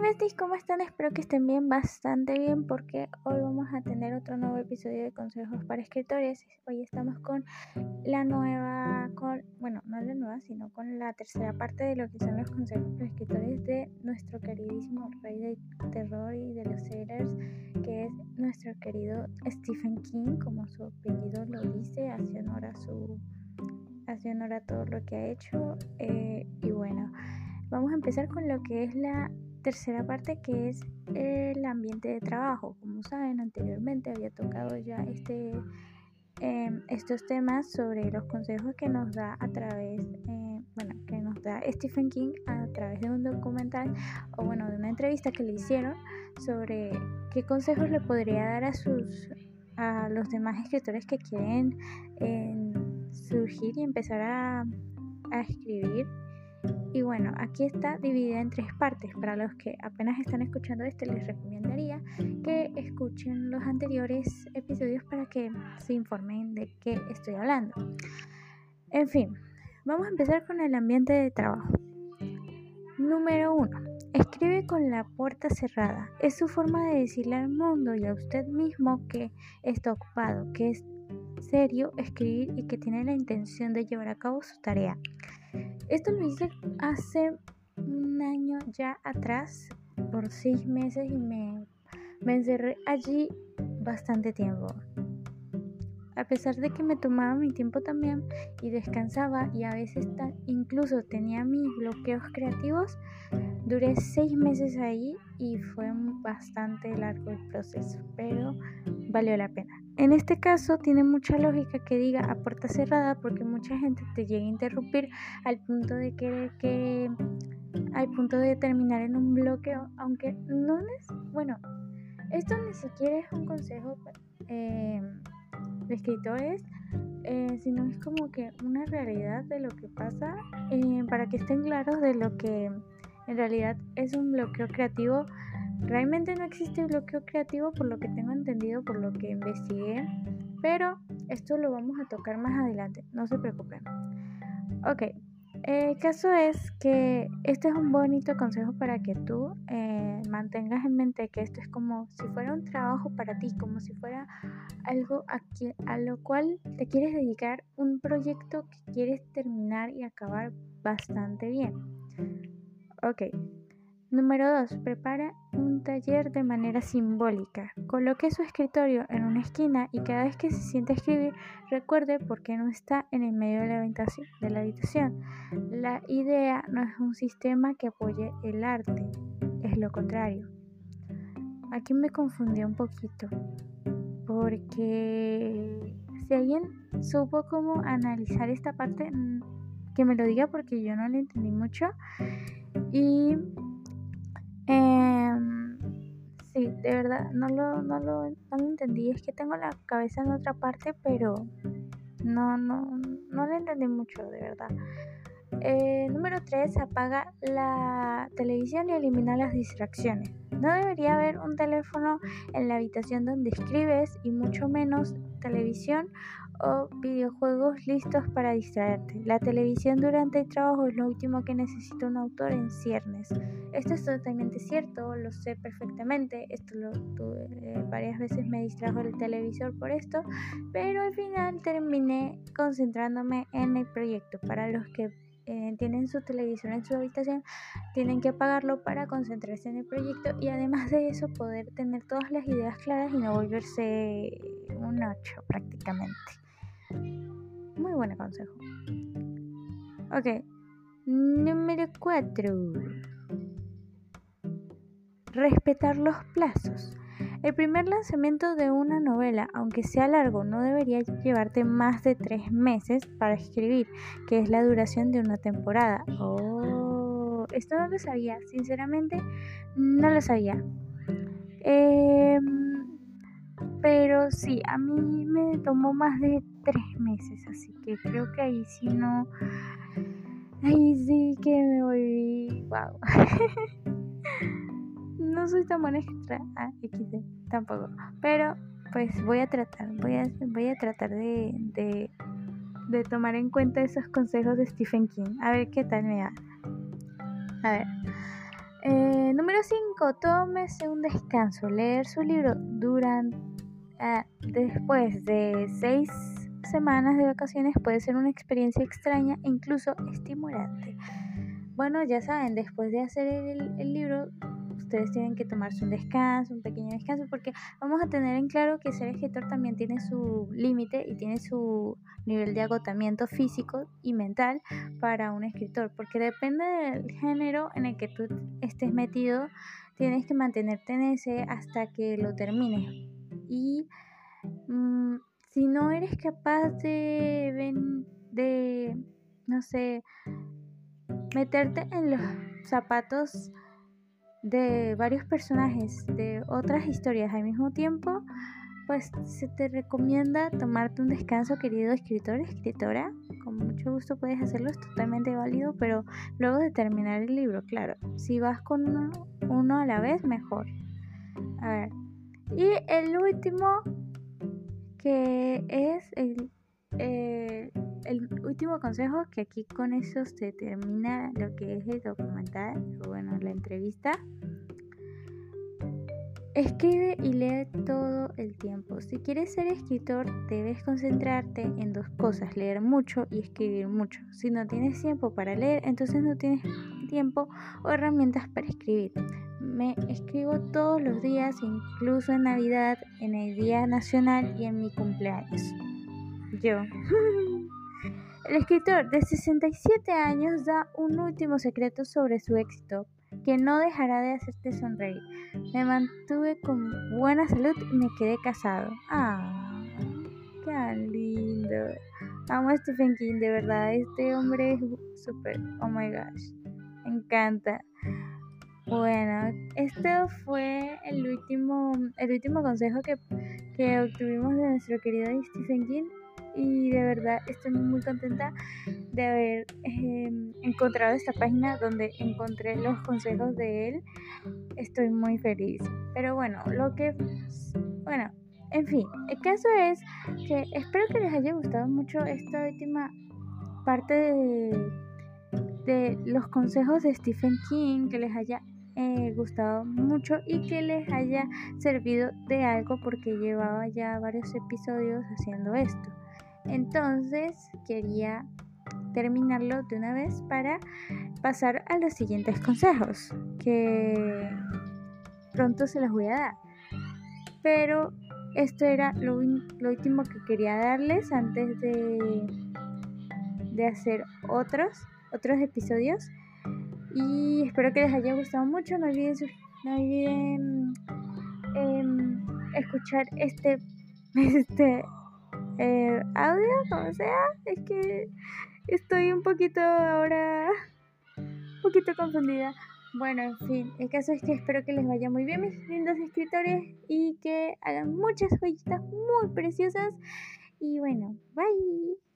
besties, ¿cómo están? Espero que estén bien, bastante bien, porque hoy vamos a tener otro nuevo episodio de Consejos para Escritores. Hoy estamos con la nueva, con, bueno, no la nueva, sino con la tercera parte de lo que son los consejos para escritores de nuestro queridísimo rey del terror y de los thrillers, que es nuestro querido Stephen King, como su apellido lo dice, hace honor a su, hace honor a todo lo que ha hecho. Eh, y bueno. Vamos a empezar con lo que es la tercera parte que es el ambiente de trabajo. Como saben, anteriormente había tocado ya este, em, estos temas sobre los consejos que nos da a través, eh, bueno, que nos da Stephen King a través de un documental o bueno, de una entrevista que le hicieron sobre qué consejos le podría dar a sus a los demás escritores que quieren eh, surgir y empezar a, a escribir y bueno, aquí está dividida en tres partes. Para los que apenas están escuchando este, les recomendaría que escuchen los anteriores episodios para que se informen de qué estoy hablando. En fin, vamos a empezar con el ambiente de trabajo. Número 1. Escribe con la puerta cerrada. Es su forma de decirle al mundo y a usted mismo que está ocupado, que es serio escribir y que tiene la intención de llevar a cabo su tarea. Esto lo hice hace un año ya atrás, por seis meses, y me, me encerré allí bastante tiempo. A pesar de que me tomaba mi tiempo también y descansaba y a veces incluso tenía mis bloqueos creativos, duré seis meses ahí y fue bastante largo el proceso, pero valió la pena. En este caso tiene mucha lógica que diga a puerta cerrada porque mucha gente te llega a interrumpir al punto de querer que al punto de terminar en un bloqueo, aunque no es bueno. Esto ni siquiera es un consejo eh, de escritores, eh, sino es como que una realidad de lo que pasa eh, para que estén claros de lo que en realidad es un bloqueo creativo Realmente no existe bloqueo creativo por lo que tengo entendido, por lo que investigué, pero esto lo vamos a tocar más adelante, no se preocupen. Ok, el caso es que este es un bonito consejo para que tú eh, mantengas en mente que esto es como si fuera un trabajo para ti, como si fuera algo a, a lo cual te quieres dedicar, un proyecto que quieres terminar y acabar bastante bien. Ok, Número 2. Prepara un taller de manera simbólica. Coloque su escritorio en una esquina y cada vez que se siente escribir, recuerde por qué no está en el medio de la, habitación, la. La idea no es un sistema que apoye el arte, es lo contrario. Aquí me confundí un poquito, porque si alguien supo cómo analizar esta parte, mm, que me lo diga porque yo no le entendí mucho. Y Em, sí, de verdad, no lo, no, lo, no lo entendí. Es que tengo la cabeza en otra parte, pero no, no, no lo entendí mucho, de verdad. Eh, número 3. Apaga la televisión y elimina las distracciones. No debería haber un teléfono en la habitación donde escribes y mucho menos televisión o videojuegos listos para distraerte. La televisión durante el trabajo es lo último que necesita un autor en ciernes. Esto es totalmente cierto, lo sé perfectamente. Esto lo tuve, eh, varias veces me distrajo el televisor por esto, pero al final terminé concentrándome en el proyecto. Para los que eh, tienen su televisión en su habitación, tienen que apagarlo para concentrarse en el proyecto y además de eso poder tener todas las ideas claras y no volverse un 8 prácticamente. Muy buen consejo. Ok. Número 4. Respetar los plazos. El primer lanzamiento de una novela, aunque sea largo, no debería llevarte más de tres meses para escribir, que es la duración de una temporada. Oh, esto no lo sabía, sinceramente no lo sabía. Em, pero sí, a mí me tomó más de tres meses, así que creo que ahí sí no. Ahí sí que me voy. ¡Wow! no soy tan buena escritora. Ah, XD, tampoco. Pero pues voy a tratar, voy a, voy a tratar de, de, de tomar en cuenta esos consejos de Stephen King. A ver qué tal me da. A ver. Eh, número 5. Tómese un descanso. Leer su libro durante, ah, después de 6 semanas de vacaciones puede ser una experiencia extraña e incluso estimulante. Bueno, ya saben, después de hacer el libro ustedes tienen que tomarse un descanso, un pequeño descanso, porque vamos a tener en claro que ser escritor también tiene su límite y tiene su nivel de agotamiento físico y mental para un escritor, porque depende del género en el que tú estés metido, tienes que mantenerte en ese hasta que lo termines. Y mm, si no eres capaz de, de, no sé, meterte en los zapatos de varios personajes de otras historias al mismo tiempo, pues se te recomienda tomarte un descanso, querido escritor, escritora. Con mucho gusto puedes hacerlo, es totalmente válido, pero luego de terminar el libro, claro, si vas con uno, a la vez, mejor. A ver. Y el último, que es el, eh, el último consejo, que aquí con eso se termina lo que es el documental, bueno, la entrevista. Escribe y lee todo el tiempo. Si quieres ser escritor, debes concentrarte en dos cosas, leer mucho y escribir mucho. Si no tienes tiempo para leer, entonces no tienes tiempo o herramientas para escribir. Me escribo todos los días, incluso en Navidad, en el Día Nacional y en mi cumpleaños. Yo. El escritor de 67 años da un último secreto sobre su éxito, que no dejará de hacerte sonreír. Me mantuve con buena salud y me quedé casado. Ah, qué lindo. Amo a Stephen King, de verdad. Este hombre es súper. Oh my gosh. Me encanta. Bueno, esto fue el último, el último consejo que, que obtuvimos de nuestro querido Stephen King y de verdad estoy muy contenta de haber em, encontrado esta página donde encontré los consejos de él. Estoy muy feliz. Pero bueno, lo que... Bueno, en fin, el caso es que espero que les haya gustado mucho esta última parte de, de los consejos de Stephen King, que les haya eh, gustado mucho y que les haya servido de algo porque llevaba ya varios episodios haciendo esto. Entonces quería terminarlo de una vez para pasar a los siguientes consejos que pronto se los voy a dar. Pero esto era lo, último que quería darles antes de, de hacer otros, otros episodios. Y espero que les haya gustado mucho. No olviden, no olviden em, escuchar este, este eh, audio, como sea. Es que estoy un poquito ahora, un poquito confundida. Bueno, en fin, el caso es que espero que les vaya muy bien, mis lindos escritores, y que hagan muchas joyitas muy preciosas. Y bueno, bye.